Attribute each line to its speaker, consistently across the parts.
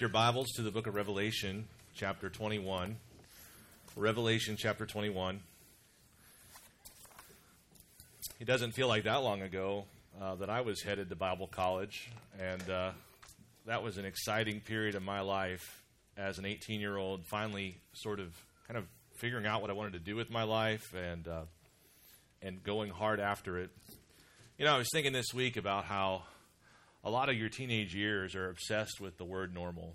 Speaker 1: your Bibles to the book of Revelation, chapter 21. Revelation, chapter 21. It doesn't feel like that long ago uh, that I was headed to Bible college, and uh, that was an exciting period of my life as an 18 year old, finally sort of kind of figuring out what I wanted to do with my life and, uh, and going hard after it. You know, I was thinking this week about how a lot of your teenage years are obsessed with the word normal.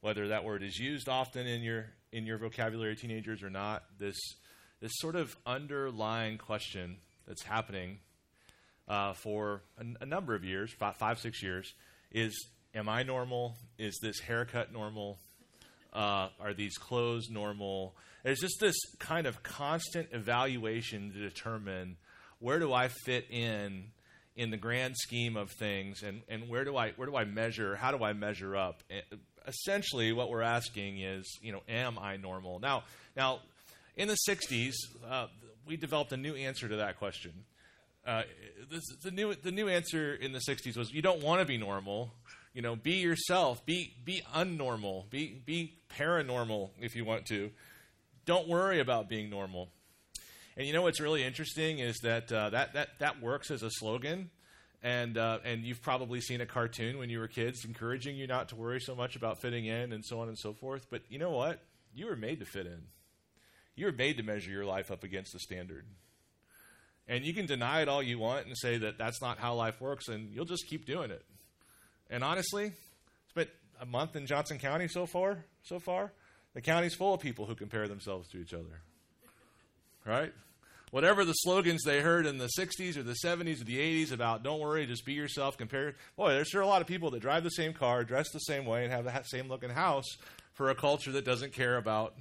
Speaker 1: Whether that word is used often in your in your vocabulary, teenagers, or not, this this sort of underlying question that's happening uh, for a, a, number of years, five, five, six years, is: Am I normal? Is this haircut normal? Uh, are these clothes normal? There's just this kind of constant evaluation to determine where do I fit in in the grand scheme of things and, and where do I where do I measure how do I measure up? Essentially what we're asking is you know am I normal? Now now in the 60s uh, we developed a new answer to that question. Uh, this, the new the new answer in the 60s was you don't want to be normal. You know be yourself. Be be unnormal. Be be paranormal if you want to. Don't worry about being normal and you know what's really interesting is that uh, that, that, that works as a slogan. And, uh, and you've probably seen a cartoon when you were kids encouraging you not to worry so much about fitting in and so on and so forth. But you know what? You were made to fit in. You were made to measure your life up against the standard. And you can deny it all you want and say that that's not how life works, and you'll just keep doing it. And honestly, spent a month in Johnson County so far. So far, the county's full of people who compare themselves to each other. Right? Whatever the slogans they heard in the 60s or the 70s or the 80s about don't worry, just be yourself, compare. Boy, there's sure a lot of people that drive the same car, dress the same way, and have the same looking house for a culture that doesn't care about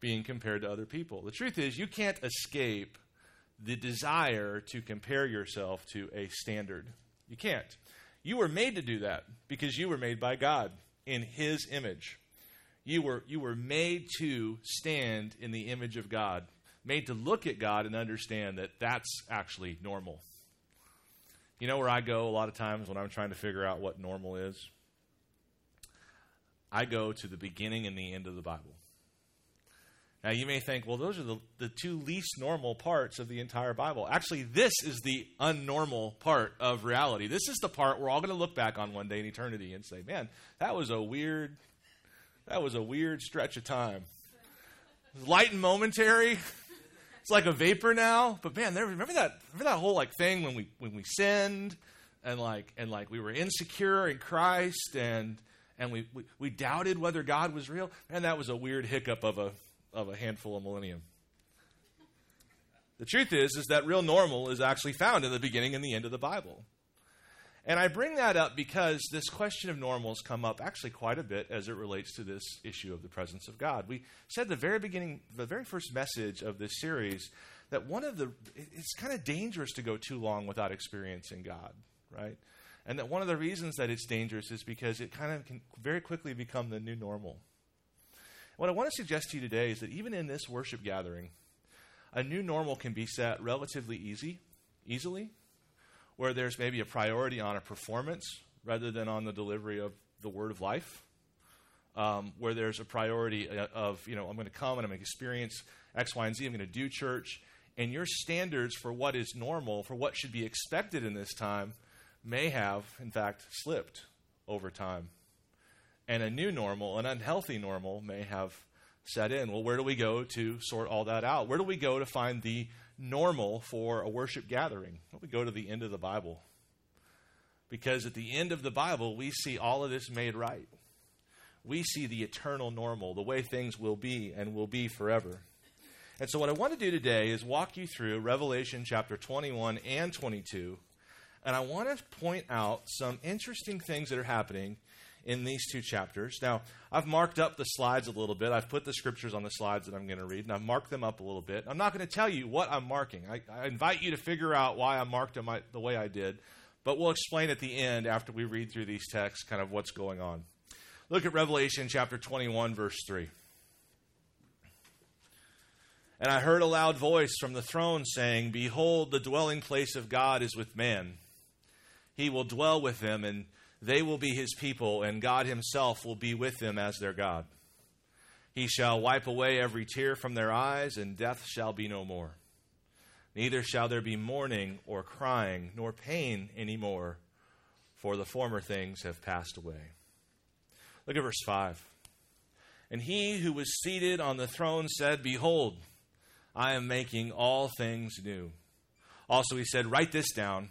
Speaker 1: being compared to other people. The truth is, you can't escape the desire to compare yourself to a standard. You can't. You were made to do that because you were made by God in His image. You were, you were made to stand in the image of God made to look at God and understand that that's actually normal. You know where I go a lot of times when I'm trying to figure out what normal is? I go to the beginning and the end of the Bible. Now, you may think, well, those are the, the two least normal parts of the entire Bible. Actually, this is the unnormal part of reality. This is the part we're all going to look back on one day in eternity and say, man, that was a weird, that was a weird stretch of time. Light and momentary, it's like a vapor now. But man, there, remember that remember that whole like thing when we when we sinned and like and like we were insecure in Christ and and we, we, we doubted whether God was real. And that was a weird hiccup of a of a handful of millennium. The truth is is that real normal is actually found in the beginning and the end of the Bible. And I bring that up because this question of normal has come up actually quite a bit as it relates to this issue of the presence of God. We said the very beginning, the very first message of this series, that one of the, it's kind of dangerous to go too long without experiencing God, right? And that one of the reasons that it's dangerous is because it kind of can very quickly become the new normal. What I want to suggest to you today is that even in this worship gathering, a new normal can be set relatively easy, easily, where there's maybe a priority on a performance rather than on the delivery of the word of life. Um, where there's a priority uh, of, you know, I'm going to come and I'm going to experience X, Y, and Z. I'm going to do church. And your standards for what is normal, for what should be expected in this time, may have, in fact, slipped over time. And a new normal, an unhealthy normal, may have set in. Well, where do we go to sort all that out? Where do we go to find the normal for a worship gathering. We go to the end of the Bible. Because at the end of the Bible, we see all of this made right. We see the eternal normal, the way things will be and will be forever. And so, what I want to do today is walk you through Revelation chapter 21 and 22. And I want to point out some interesting things that are happening in these two chapters. Now, I've marked up the slides a little bit. I've put the scriptures on the slides that I'm going to read, and I've marked them up a little bit. I'm not going to tell you what I'm marking. I, I invite you to figure out why I marked them the way I did, but we'll explain at the end after we read through these texts kind of what's going on. Look at Revelation chapter 21, verse 3. And I heard a loud voice from the throne saying, Behold, the dwelling place of God is with man. He will dwell with them, and They will be his people, and God himself will be with them as their God. He shall wipe away every tear from their eyes, and death shall be no more. Neither shall there be mourning or crying, nor pain any more, for the former things have passed away. Look at verse 5. And he who was seated on the throne said, Behold, I am making all things new. Also, he said, Write this down,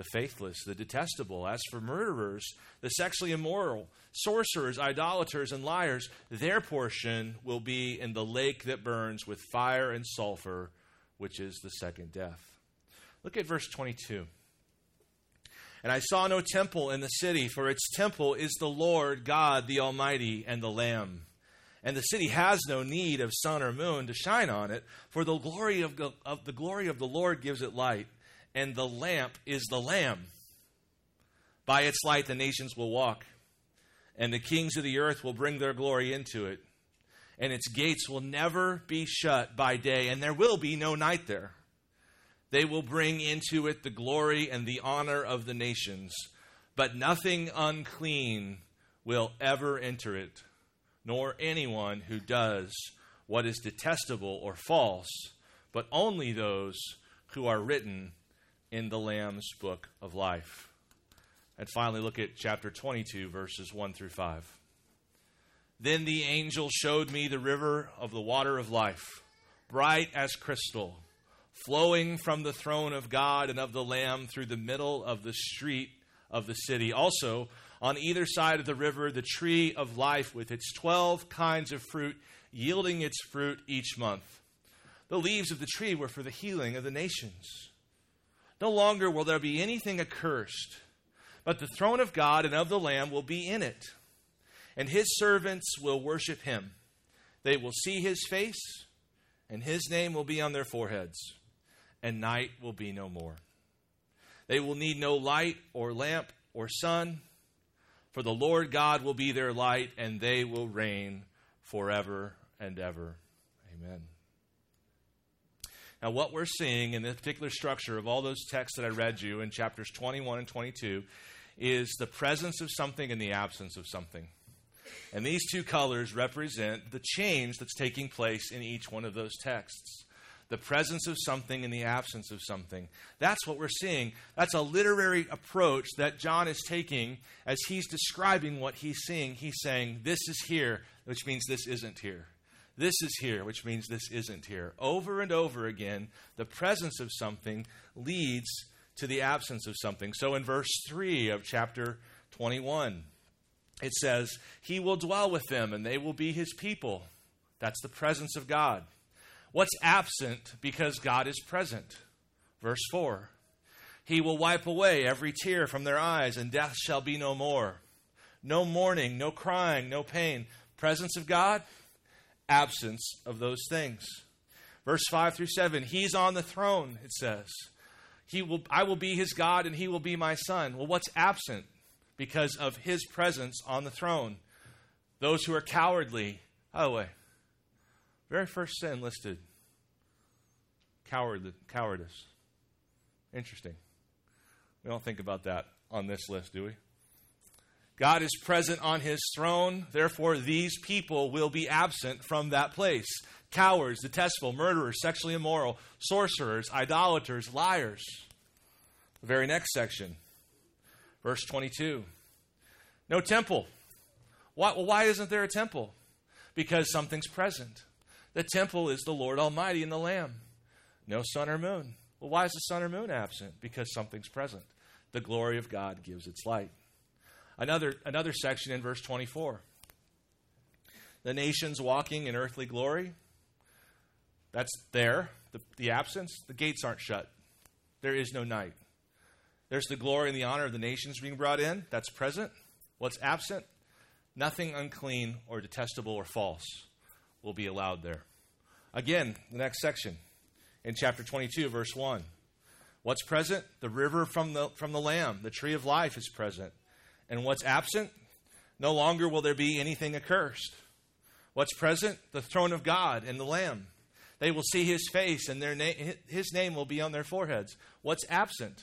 Speaker 1: the faithless, the detestable. As for murderers, the sexually immoral, sorcerers, idolaters, and liars, their portion will be in the lake that burns with fire and sulfur, which is the second death. Look at verse 22. And I saw no temple in the city, for its temple is the Lord God, the Almighty, and the Lamb. And the city has no need of sun or moon to shine on it, for the glory of, of the glory of the Lord gives it light and the lamp is the Lamb. By its light, the nations will walk, and the kings of the earth will bring their glory into it. And its gates will never be shut by day, and there will be no night there. They will bring into it the glory and the honor of the nations, but nothing unclean will ever enter it, nor anyone who does what is detestable or false, but only those who are written in the Lamb's book of life. And finally, look at chapter 22, verses 1 through 5. Then the angel showed me the river of the water of life, bright as crystal, flowing from the throne of God and of the Lamb through the middle of the street of the city. Also, on either side of the river, the tree of life with its 12 kinds of fruit, yielding its fruit each month. The leaves of the tree were for the healing of the nations. No longer will there be anything accursed, but the throne of God and of the Lamb will be in it, and his servants will worship him. They will see his face, and his name will be on their foreheads, and night will be no more. They will need no light or lamp or sun, for the Lord God will be their light, and they will reign forever and ever. Amen. Now, what we're seeing in this particular structure of all those texts that I read you in chapters 21 and 22 is the presence of something and the absence of something. And these two colors represent the change that's taking place in each one of those texts. The presence of something and the absence of something. That's what we're seeing. That's a literary approach that John is taking as he's describing what he's seeing. He's saying, This is here, which means this isn't here. This is here, which means this isn't here. Over and over again, the presence of something leads to the absence of something. So in verse 3 of chapter 21, it says, He will dwell with them and they will be His people. That's the presence of God. What's absent because God is present? Verse 4 He will wipe away every tear from their eyes, and death shall be no more. No mourning, no crying, no pain. Presence of God, absence of those things. Verse 5 through 7, he's on the throne, it says. He will, I will be his God and he will be my son. Well, what's absent? Because of his presence on the throne. Those who are cowardly. By the way, very first sin listed coward, cowardice. Interesting. We don't think about that on this list, do we? God is present on his throne, therefore, these people will be absent from that place. Cowards, detestable, murderers, sexually immoral, sorcerers, idolaters, liars. The very next section, verse 22. No temple. Why, well, why isn't there a temple? Because something's present. The temple is the Lord Almighty and the Lamb. No sun or moon. Well, why is the sun or moon absent? Because something's present. The glory of God gives its light. Another, another section in verse 24. The nations walking in earthly glory. That's there, the, the absence. The gates aren't shut. There is no night. There's the glory and the honor of the nations being brought in. That's present. What's absent? Nothing unclean or detestable or false will be allowed there. Again, the next section in chapter 22, verse 1. What's present? The river from the, from the Lamb, the tree of life is present. And what's absent? No longer will there be anything accursed. What's present? The throne of God and the Lamb. They will see his face, and their na- his name will be on their foreheads. What's absent?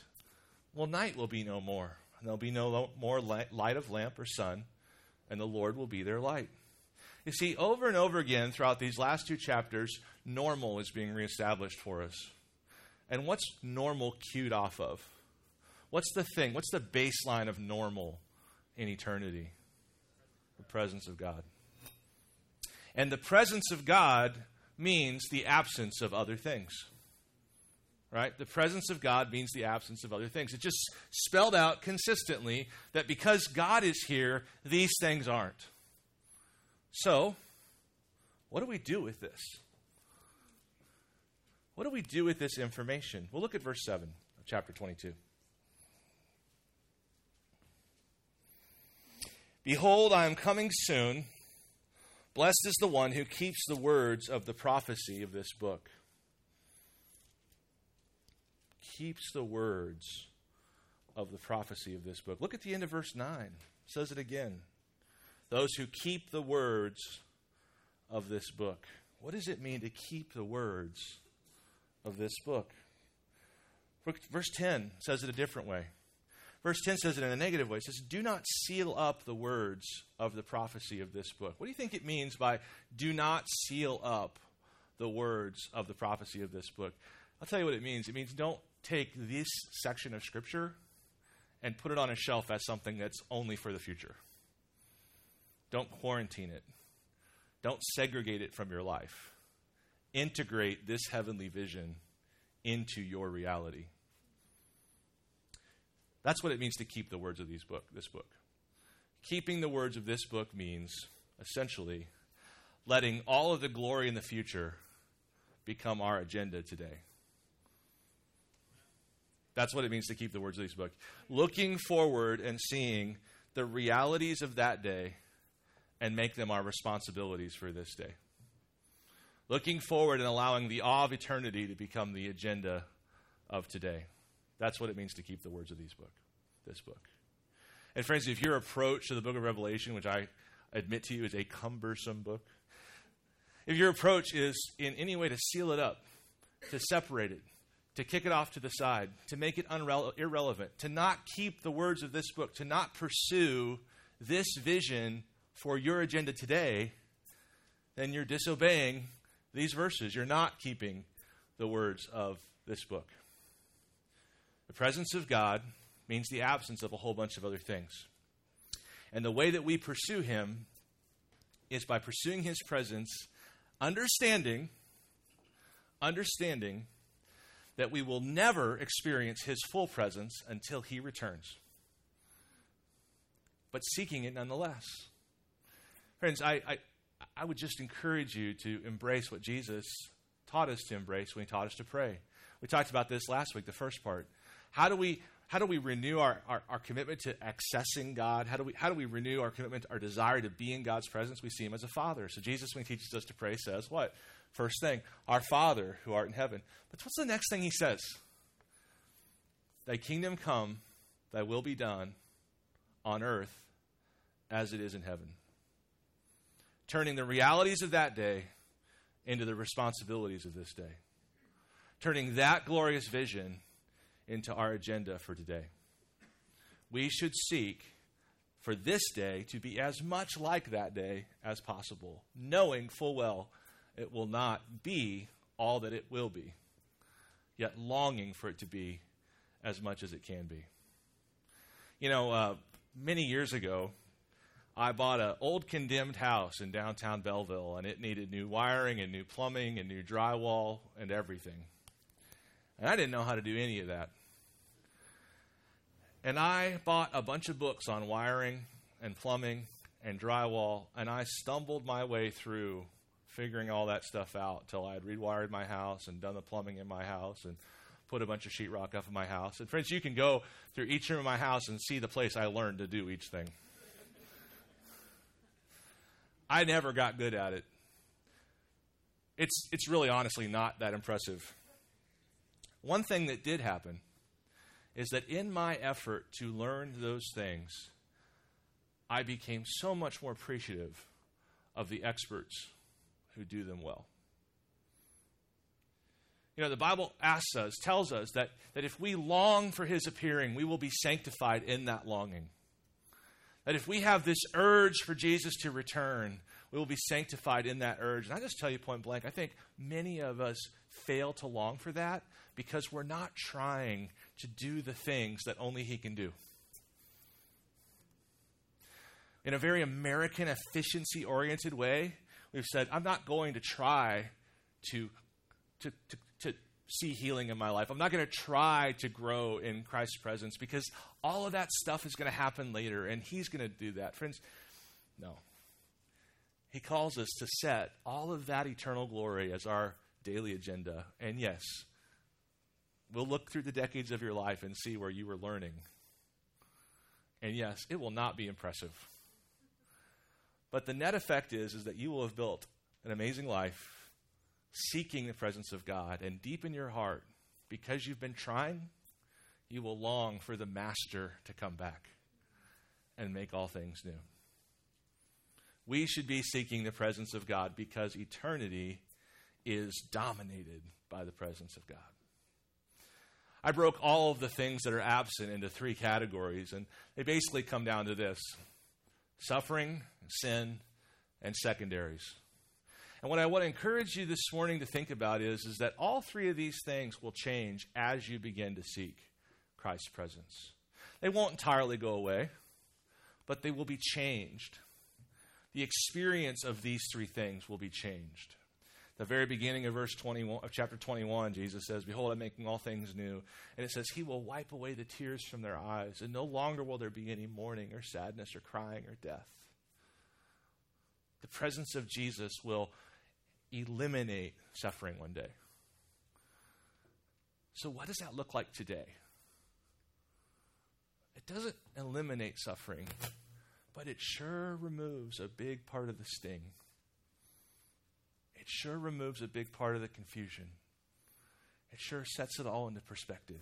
Speaker 1: Well, night will be no more. There'll be no more light of lamp or sun, and the Lord will be their light. You see, over and over again throughout these last two chapters, normal is being reestablished for us. And what's normal cued off of? What's the thing? What's the baseline of normal in eternity? The presence of God. And the presence of God means the absence of other things. Right? The presence of God means the absence of other things. It just spelled out consistently that because God is here, these things aren't. So, what do we do with this? What do we do with this information? We'll look at verse 7 of chapter 22. Behold, I am coming soon. Blessed is the one who keeps the words of the prophecy of this book. Keeps the words of the prophecy of this book. Look at the end of verse 9. It says it again. Those who keep the words of this book. What does it mean to keep the words of this book. Verse 10 says it a different way. Verse 10 says it in a negative way. It says, Do not seal up the words of the prophecy of this book. What do you think it means by do not seal up the words of the prophecy of this book? I'll tell you what it means. It means don't take this section of Scripture and put it on a shelf as something that's only for the future. Don't quarantine it. Don't segregate it from your life integrate this heavenly vision into your reality. That's what it means to keep the words of these book, this book. Keeping the words of this book means essentially letting all of the glory in the future become our agenda today. That's what it means to keep the words of this book. Looking forward and seeing the realities of that day and make them our responsibilities for this day looking forward and allowing the awe of eternity to become the agenda of today. That's what it means to keep the words of these book, this book. And friends, if your approach to the book of Revelation, which I admit to you is a cumbersome book, if your approach is in any way to seal it up, to separate it, to kick it off to the side, to make it irrelevant, to not keep the words of this book, to not pursue this vision for your agenda today, then you're disobeying these verses, you're not keeping the words of this book. The presence of God means the absence of a whole bunch of other things. And the way that we pursue Him is by pursuing His presence, understanding, understanding that we will never experience His full presence until He returns, but seeking it nonetheless. Friends, I, I, I would just encourage you to embrace what Jesus taught us to embrace when he taught us to pray. We talked about this last week, the first part. How do we how do we renew our, our, our, commitment to accessing God? How do, we, how do we renew our commitment, our desire to be in God's presence? We see Him as a Father. So Jesus, when He teaches us to pray, says what? First thing, Our Father who art in heaven. But what's the next thing He says? Thy kingdom come, thy will be done on earth as it is in heaven turning the realities of that day into the responsibilities of this day, turning that glorious vision into our agenda for today. We should seek for this day to be as much like that day as possible, knowing full well it will not be all that it will be, yet longing for it to be as much as it can be. You know, uh, many years ago, I bought an old condemned house in downtown Belleville, and it needed new wiring and new plumbing and new drywall and everything. And I didn't know how to do any of that. And I bought a bunch of books on wiring and plumbing and drywall, and I stumbled my way through figuring all that stuff out till I had rewired my house and done the plumbing in my house and put a bunch of sheetrock up in my house. And friends, you can go through each room of my house and see the place I learned to do each thing. I never got good at it. It's, it's really honestly not that impressive. One thing that did happen is that in my effort to learn those things, I became so much more appreciative of the experts who do them well. You know, the Bible asks us, tells us that, that if we long for his appearing, we will be sanctified in that longing. That if we have this urge for Jesus to return, we will be sanctified in that urge. And I just tell you point blank, I think many of us fail to long for that because we're not trying to do the things that only he can do. In a very American efficiency oriented way, we've said, I'm not going to try to, to, to, to see healing in my life. I'm not going to try to grow in Christ's presence because all of that stuff is going to happen later, and He's going to do that. Friends, no. He calls us to set all of that eternal glory as our daily agenda. And yes, we'll look through the decades of your life and see where you were learning. And yes, it will not be impressive. But the net effect is, is that you will have built an amazing life seeking the presence of God. And deep in your heart, because you've been trying, you will long for the Master to come back and make all things new. We should be seeking the presence of God because eternity is dominated by the presence of God. I broke all of the things that are absent into three categories, and they basically come down to this suffering, sin, and secondaries. And what I want to encourage you this morning to think about is, is that all three of these things will change as you begin to seek Christ's presence. They won't entirely go away, but they will be changed. The experience of these three things will be changed. The very beginning of verse 21 of chapter 21, Jesus says, Behold, I'm making all things new. And it says, He will wipe away the tears from their eyes, and no longer will there be any mourning or sadness or crying or death. The presence of Jesus will eliminate suffering one day. So, what does that look like today? It doesn't eliminate suffering, but it sure removes a big part of the sting. It sure removes a big part of the confusion. It sure sets it all into perspective.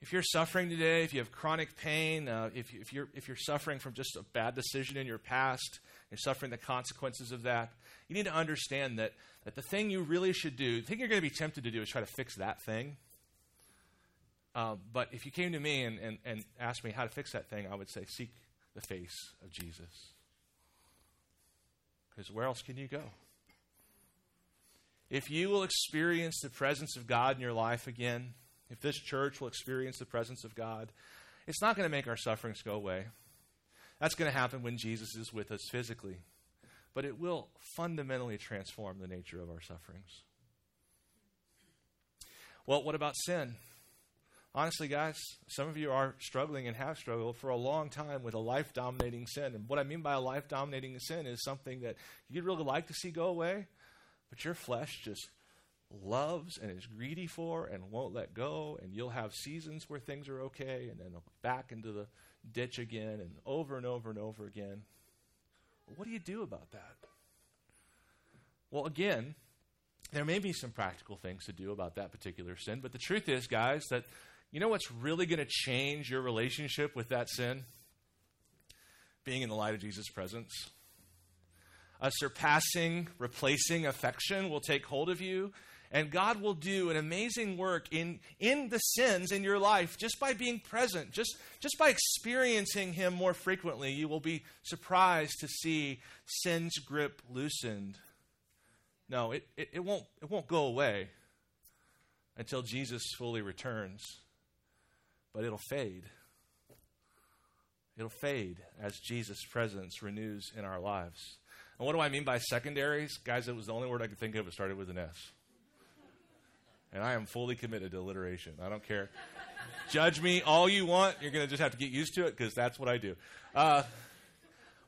Speaker 1: If you're suffering today, if you have chronic pain, uh, if, you, if, you're, if you're suffering from just a bad decision in your past, you're suffering the consequences of that, you need to understand that, that the thing you really should do, the thing you're going to be tempted to do is try to fix that thing. Uh, but if you came to me and, and, and asked me how to fix that thing, I would say, seek the face of Jesus. Because where else can you go? If you will experience the presence of God in your life again, if this church will experience the presence of God, it's not going to make our sufferings go away. That's going to happen when Jesus is with us physically. But it will fundamentally transform the nature of our sufferings. Well, what about sin? Honestly, guys, some of you are struggling and have struggled for a long time with a life dominating sin. And what I mean by a life dominating sin is something that you'd really like to see go away, but your flesh just loves and is greedy for and won't let go. And you'll have seasons where things are okay and then back into the ditch again and over and over and over again. What do you do about that? Well, again, there may be some practical things to do about that particular sin, but the truth is, guys, that you know what's really going to change your relationship with that sin? Being in the light of Jesus' presence. A surpassing, replacing affection will take hold of you and God will do an amazing work in, in the sins in your life just by being present, just, just by experiencing Him more frequently. You will be surprised to see sin's grip loosened. No, it, it, it, won't, it won't go away until Jesus fully returns, but it'll fade. It'll fade as Jesus' presence renews in our lives. And what do I mean by secondaries? Guys, it was the only word I could think of. It started with an S and I am fully committed to alliteration. I don't care. Judge me all you want. You're going to just have to get used to it because that's what I do. Uh,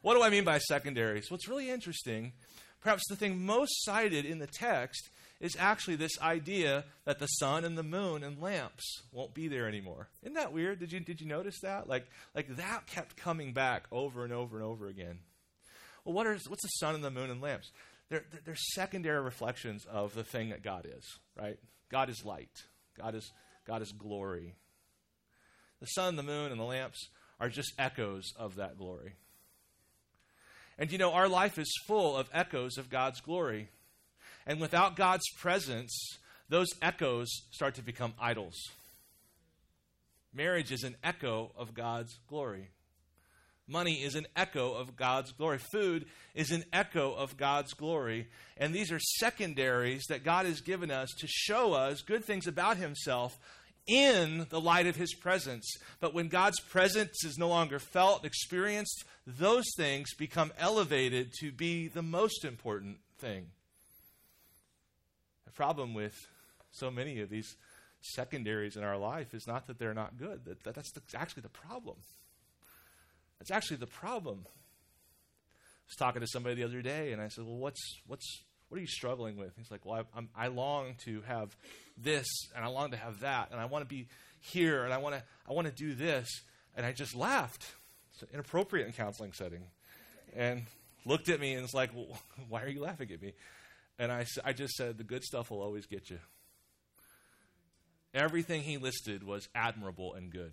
Speaker 1: what do I mean by secondaries? What's really interesting, perhaps the thing most cited in the text is actually this idea that the sun and the moon and lamps won't be there anymore. Isn't that weird? Did you, did you notice that? Like, like that kept coming back over and over and over again. Well, what are, what's the sun and the moon and lamps? They're, they're secondary reflections of the thing that God is, right? God is light. God is, God is glory. The sun, the moon, and the lamps are just echoes of that glory. And you know, our life is full of echoes of God's glory. And without God's presence, those echoes start to become idols. Marriage is an echo of God's glory. Money is an echo of God's glory. Food is an echo of God's glory. And these are secondaries that God has given us to show us good things about Himself in the light of His presence. But when God's presence is no longer felt, experienced, those things become elevated to be the most important thing. The problem with so many of these secondaries in our life is not that they're not good, that, that that's the, actually the problem. That's actually the problem. I was talking to somebody the other day, and I said, "Well, what's what's what are you struggling with?" He's like, "Well, I, I'm, I long to have this, and I long to have that, and I want to be here, and I want to I want to do this." And I just laughed. It's inappropriate in counseling setting, and looked at me and was like, well, "Why are you laughing at me?" And I I just said, "The good stuff will always get you." Everything he listed was admirable and good.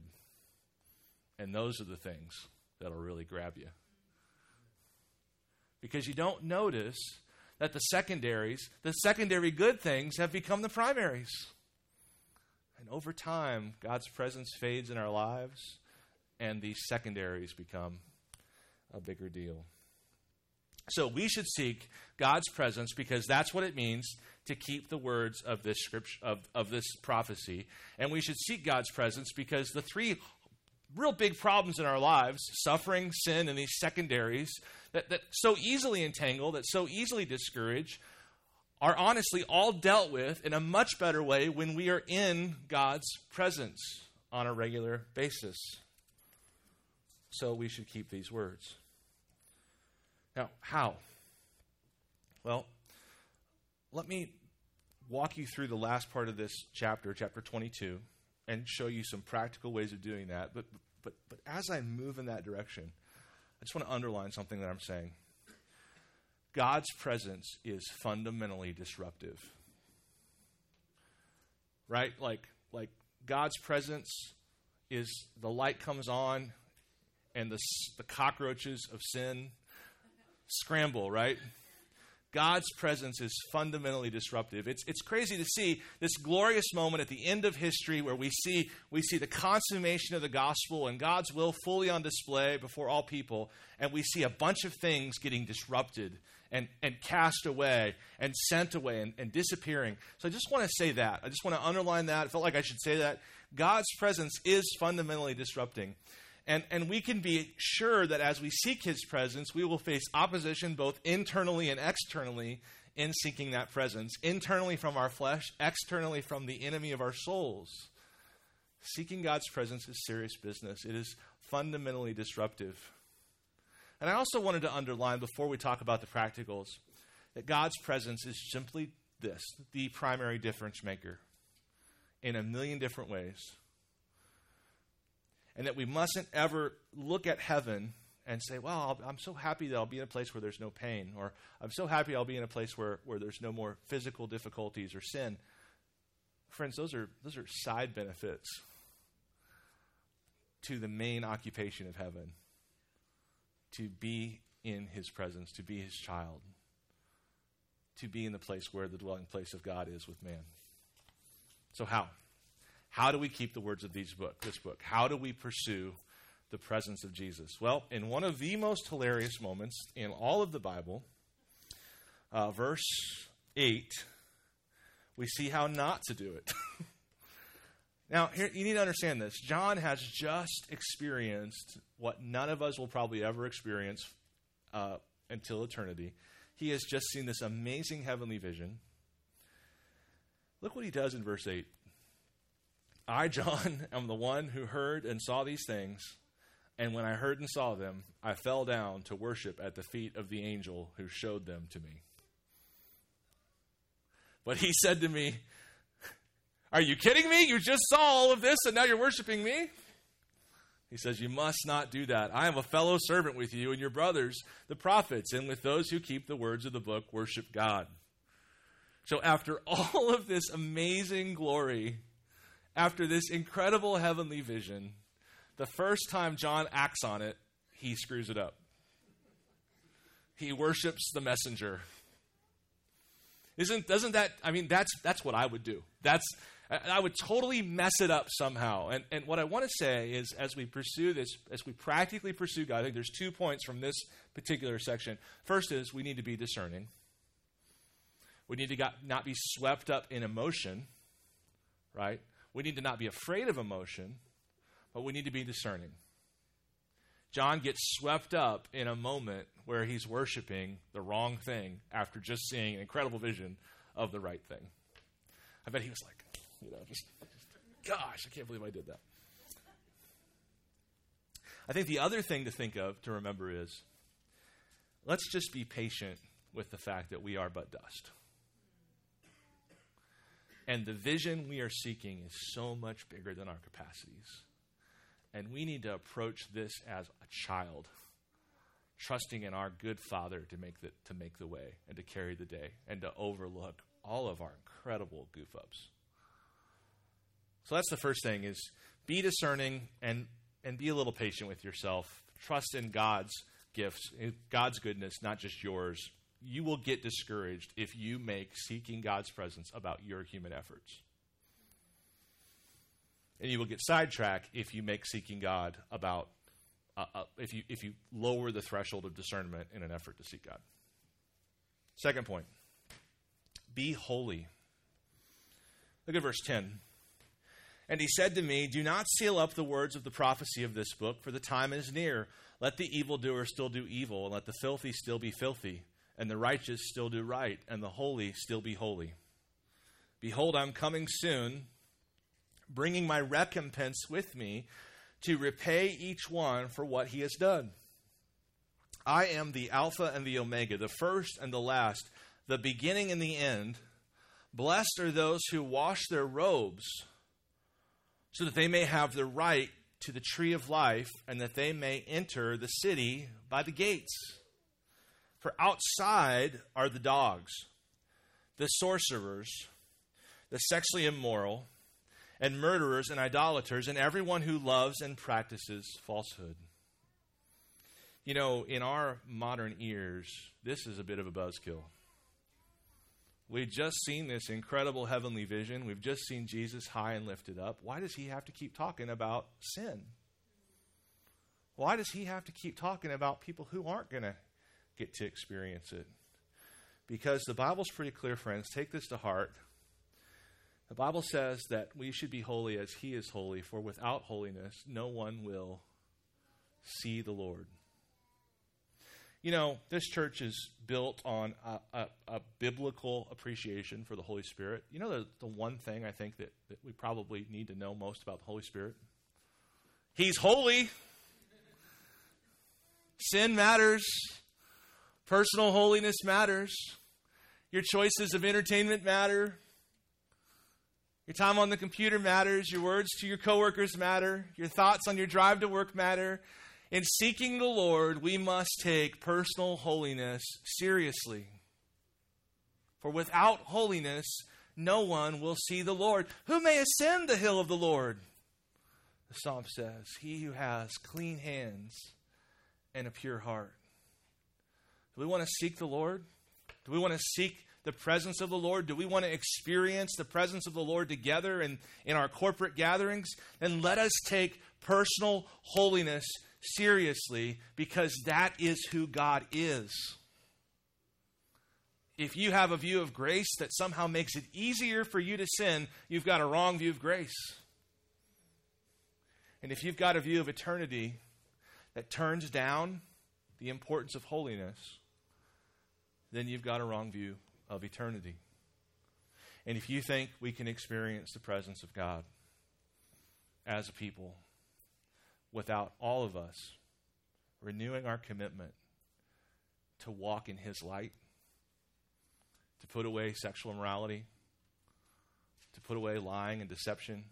Speaker 1: And those are the things that'll really grab you. Because you don't notice that the secondaries, the secondary good things, have become the primaries. And over time, God's presence fades in our lives, and these secondaries become a bigger deal. So we should seek God's presence because that's what it means to keep the words of this scripture of, of this prophecy. And we should seek God's presence because the three real big problems in our lives suffering, sin, and these secondaries that, that so easily entangle, that so easily discourage, are honestly all dealt with in a much better way when we are in God's presence on a regular basis. So we should keep these words. Now, how? Well, let me walk you through the last part of this chapter, chapter 22, and show you some practical ways of doing that. But but, but as I move in that direction, I just want to underline something that I'm saying. God's presence is fundamentally disruptive. Right? Like, like God's presence is the light comes on and the, the cockroaches of sin scramble, right? God's presence is fundamentally disruptive. It's, it's crazy to see this glorious moment at the end of history where we see, we see the consummation of the gospel and God's will fully on display before all people, and we see a bunch of things getting disrupted and, and cast away and sent away and, and disappearing. So I just want to say that. I just want to underline that. I felt like I should say that. God's presence is fundamentally disrupting. And, and we can be sure that as we seek his presence, we will face opposition both internally and externally in seeking that presence. Internally from our flesh, externally from the enemy of our souls. Seeking God's presence is serious business, it is fundamentally disruptive. And I also wanted to underline before we talk about the practicals that God's presence is simply this the primary difference maker in a million different ways and that we mustn't ever look at heaven and say, well, i am so happy that I'll be in a place where there's no pain, or I'm so happy I'll be in a place where, where there's no more physical difficulties or sin. Friends, those are, those are side benefits to the main occupation of heaven to be in his presence, to be his child, to be in the place where the dwelling place of God is with man. So, how? How do we keep the words of these book, this book? How do we pursue the presence of Jesus? Well, in one of the most hilarious moments in all of the Bible, uh, verse 8, we see how not to do it. now, here, you need to understand this. John has just experienced what none of us will probably ever experience uh, until eternity. He has just seen this amazing heavenly vision. Look what he does in verse 8. I, John, am the one who heard and saw these things. And when I heard and saw them, I fell down to worship at the feet of the angel who showed them to me. But he said to me, Are you kidding me? You just saw all of this and now you're worshiping me? He says, You must not do that. I am a fellow servant with you and your brothers, the prophets, and with those who keep the words of the book, worship God. So, after all of this amazing glory, after this incredible heavenly vision, the first time John acts on it, he screws it up. He worships the messenger. Isn't doesn't that I mean that's that's what I would do. That's I would totally mess it up somehow. And and what I want to say is as we pursue this, as we practically pursue God, I think there's two points from this particular section. First is we need to be discerning. We need to got, not be swept up in emotion, right? We need to not be afraid of emotion, but we need to be discerning. John gets swept up in a moment where he's worshiping the wrong thing after just seeing an incredible vision of the right thing. I bet he was like, you know, just, just gosh, I can't believe I did that. I think the other thing to think of, to remember is let's just be patient with the fact that we are but dust. And the vision we are seeking is so much bigger than our capacities. And we need to approach this as a child, trusting in our good Father to make the, to make the way and to carry the day and to overlook all of our incredible goof ups. So that's the first thing is be discerning and, and be a little patient with yourself. Trust in God's gifts, God's goodness, not just yours you will get discouraged if you make seeking God's presence about your human efforts. And you will get sidetracked if you make seeking God about, uh, uh, if, you, if you lower the threshold of discernment in an effort to seek God. Second point be holy. Look at verse 10. And he said to me, Do not seal up the words of the prophecy of this book, for the time is near. Let the evildoer still do evil, and let the filthy still be filthy and the righteous still do right, and the holy still be holy. Behold, I'm coming soon, bringing my recompense with me to repay each one for what he has done. I am the Alpha and the Omega, the first and the last, the beginning and the end. Blessed are those who wash their robes, so that they may have the right to the tree of life, and that they may enter the city by the gates. For outside are the dogs, the sorcerers, the sexually immoral, and murderers and idolaters, and everyone who loves and practices falsehood. You know, in our modern ears, this is a bit of a buzzkill. We've just seen this incredible heavenly vision. We've just seen Jesus high and lifted up. Why does he have to keep talking about sin? Why does he have to keep talking about people who aren't going to get to experience it. Because the Bible's pretty clear, friends. Take this to heart. The Bible says that we should be holy as He is holy, for without holiness, no one will see the Lord. You know, this church is built on a, a, a biblical appreciation for the Holy Spirit. You know, the, the one thing I think that, that we probably need to know most about the Holy Spirit? He's holy. Sin matters. Personal holiness matters. Your choices of entertainment matter. Your time on the computer matters. Your words to your coworkers matter. Your thoughts on your drive to work matter. In seeking the Lord, we must take personal holiness seriously. For without holiness, no one will see the Lord. Who may ascend the hill of the Lord? The psalm says, He who has clean hands and a pure heart. Do we want to seek the Lord? Do we want to seek the presence of the Lord? Do we want to experience the presence of the Lord together in, in our corporate gatherings? Then let us take personal holiness seriously because that is who God is. If you have a view of grace that somehow makes it easier for you to sin, you've got a wrong view of grace. And if you've got a view of eternity that turns down the importance of holiness, then you've got a wrong view of eternity. And if you think we can experience the presence of God as a people without all of us renewing our commitment to walk in His light, to put away sexual immorality, to put away lying and deception,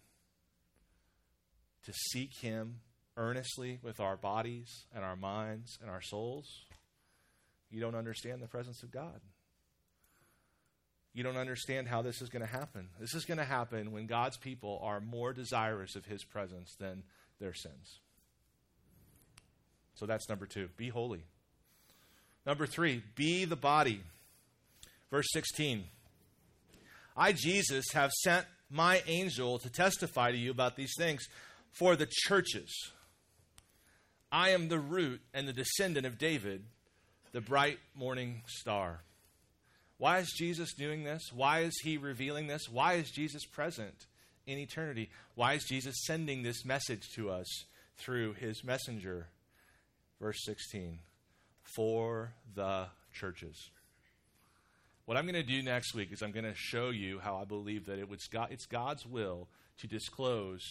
Speaker 1: to seek Him earnestly with our bodies and our minds and our souls, you don't understand the presence of God. You don't understand how this is going to happen. This is going to happen when God's people are more desirous of his presence than their sins. So that's number two be holy. Number three, be the body. Verse 16 I, Jesus, have sent my angel to testify to you about these things for the churches. I am the root and the descendant of David, the bright morning star. Why is Jesus doing this? Why is he revealing this? Why is Jesus present in eternity? Why is Jesus sending this message to us through his messenger? Verse 16 For the churches. What I'm going to do next week is I'm going to show you how I believe that it was God, it's God's will to disclose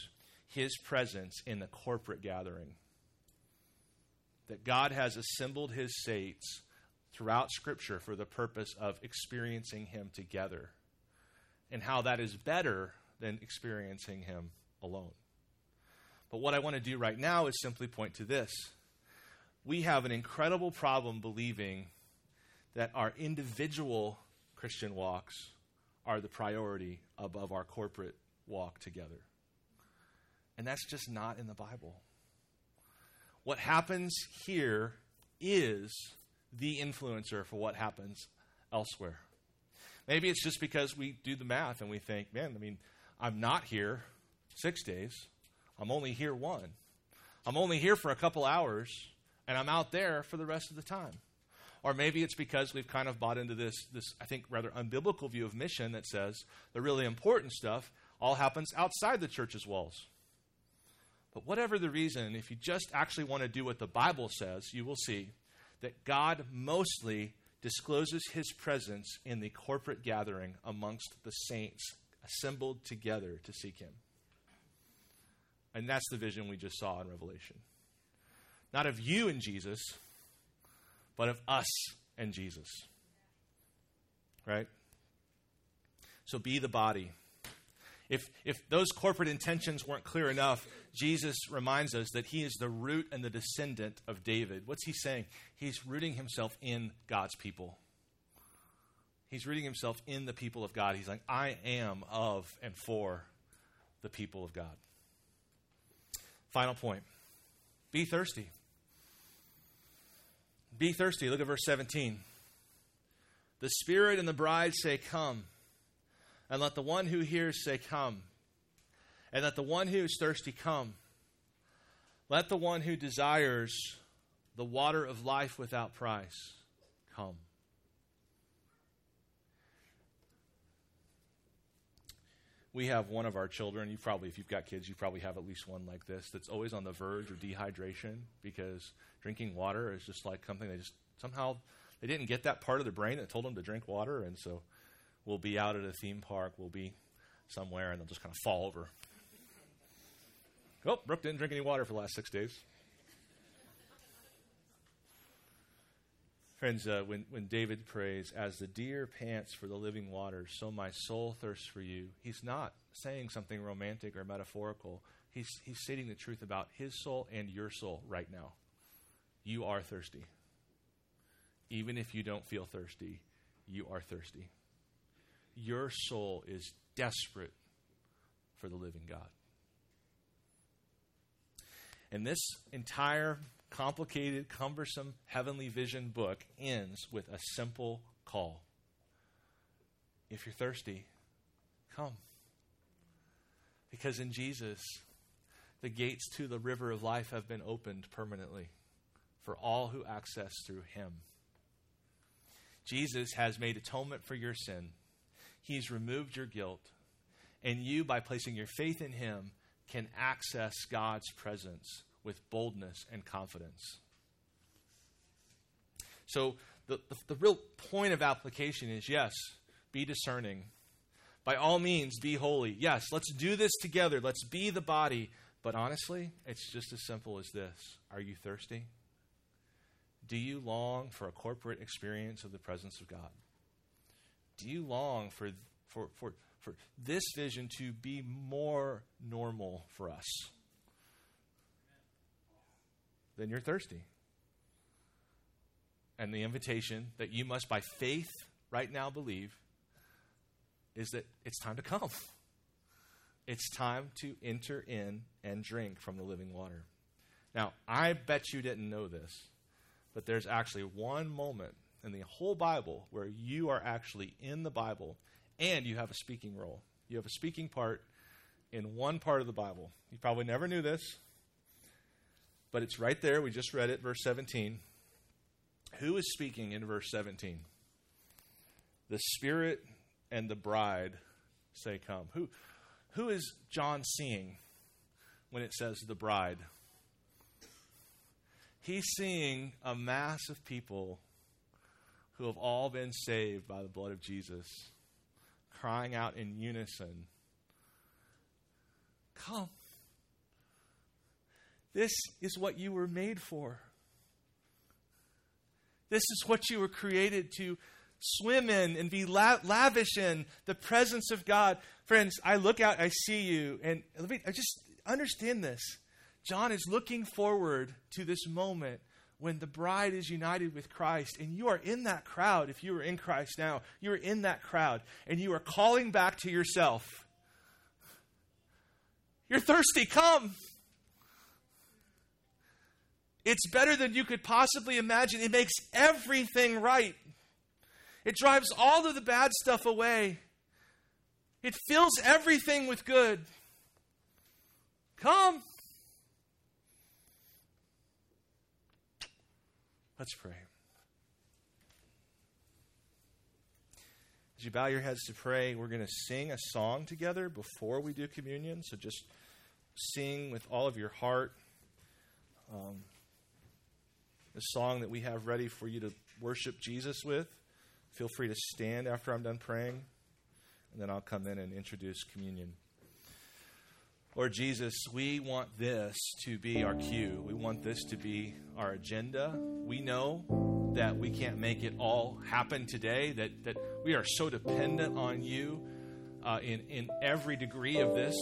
Speaker 1: his presence in the corporate gathering. That God has assembled his saints throughout Scripture for the purpose of experiencing him together, and how that is better than experiencing him alone. But what I want to do right now is simply point to this. We have an incredible problem believing that our individual Christian walks are the priority above our corporate walk together. And that's just not in the Bible. What happens here is the influencer for what happens elsewhere. Maybe it's just because we do the math and we think, man, I mean, I'm not here six days, I'm only here one. I'm only here for a couple hours, and I'm out there for the rest of the time. Or maybe it's because we've kind of bought into this, this, I think, rather unbiblical view of mission that says the really important stuff all happens outside the church's walls. But whatever the reason, if you just actually want to do what the Bible says, you will see that God mostly discloses his presence in the corporate gathering amongst the saints assembled together to seek him. And that's the vision we just saw in Revelation. Not of you and Jesus, but of us and Jesus. Right? So be the body. If, if those corporate intentions weren't clear enough, Jesus reminds us that he is the root and the descendant of David. What's he saying? He's rooting himself in God's people. He's rooting himself in the people of God. He's like, I am of and for the people of God. Final point be thirsty. Be thirsty. Look at verse 17. The Spirit and the bride say, Come. And let the one who hears say, Come. And let the one who is thirsty come. Let the one who desires the water of life without price come. we have one of our children you probably if you've got kids you probably have at least one like this that's always on the verge of dehydration because drinking water is just like something they just somehow they didn't get that part of their brain that told them to drink water and so we'll be out at a theme park we'll be somewhere and they'll just kind of fall over oh brooke didn't drink any water for the last six days Friends, uh, when, when David prays, as the deer pants for the living water, so my soul thirsts for you, he's not saying something romantic or metaphorical. He's, he's stating the truth about his soul and your soul right now. You are thirsty. Even if you don't feel thirsty, you are thirsty. Your soul is desperate for the living God. And this entire complicated, cumbersome heavenly vision book ends with a simple call. If you're thirsty, come. Because in Jesus, the gates to the river of life have been opened permanently for all who access through him. Jesus has made atonement for your sin. He's removed your guilt. And you, by placing your faith in him, can access God's presence with boldness and confidence. So, the, the, the, real point of application is yes, be discerning. By all means, be holy. Yes, let's do this together. Let's be the body. But honestly, it's just as simple as this Are you thirsty? Do you long for a corporate experience of the presence of God? Do you long for, for, for, for this vision to be more normal for us? then you're thirsty. And the invitation that you must, by faith, right now believe is that it's time to come. It's time to enter in and drink from the living water. Now, I bet you didn't know this, but there's actually one moment in the whole Bible where you are actually in the Bible and you have a speaking role. You have a speaking part in one part of the Bible. You probably never knew this, but it's right there. We just read it, verse 17. Who is speaking in verse 17? The Spirit and the bride say, Come. Who, who is John seeing when it says the bride? He's seeing a mass of people who have all been saved by the blood of Jesus, crying out in unison, Come. This is what you were made for. This is what you were created to swim in and be la- lavish in the presence of God. Friends, I look out, I see you, and let me I just understand this. John is looking forward to this moment when the bride is united with Christ, and you are in that crowd. If you are in Christ now, you are in that crowd, and you are calling back to yourself. You're thirsty, come. It's better than you could possibly imagine. It makes everything right. It drives all of the bad stuff away. It fills everything with good. Come. Let's pray. As you bow your heads to pray, we're going to sing a song together before we do communion. So just sing with all of your heart. Um, the song that we have ready for you to worship Jesus with. Feel free to stand after I'm done praying, and then I'll come in and introduce communion. Lord Jesus, we want this to be our cue. We want this to be our agenda. We know that we can't make it all happen today, that, that we are so dependent on you uh, in, in every degree of this.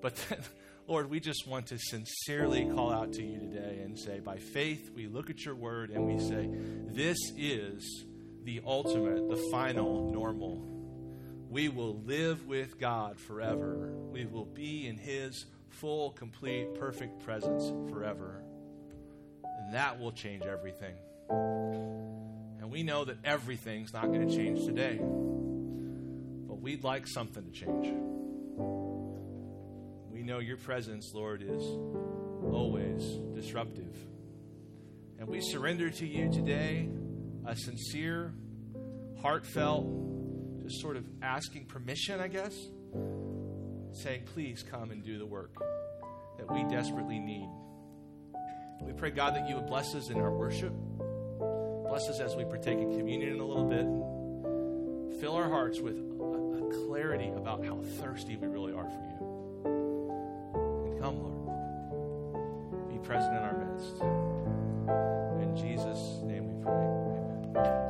Speaker 1: But that, Lord, we just want to sincerely call out to you today and say, by faith, we look at your word and we say, this is the ultimate, the final normal. We will live with God forever. We will be in His full, complete, perfect presence forever. That will change everything. And we know that everything's not going to change today. But we'd like something to change. We know your presence, Lord, is always disruptive. And we surrender to you today a sincere, heartfelt, just sort of asking permission, I guess, saying, please come and do the work that we desperately need. We pray, God, that you would bless us in our worship. Bless us as we partake in communion in a little bit. Fill our hearts with a, a clarity about how thirsty we really are for you. And come, Lord, be present in our midst. In Jesus' name we pray. Amen.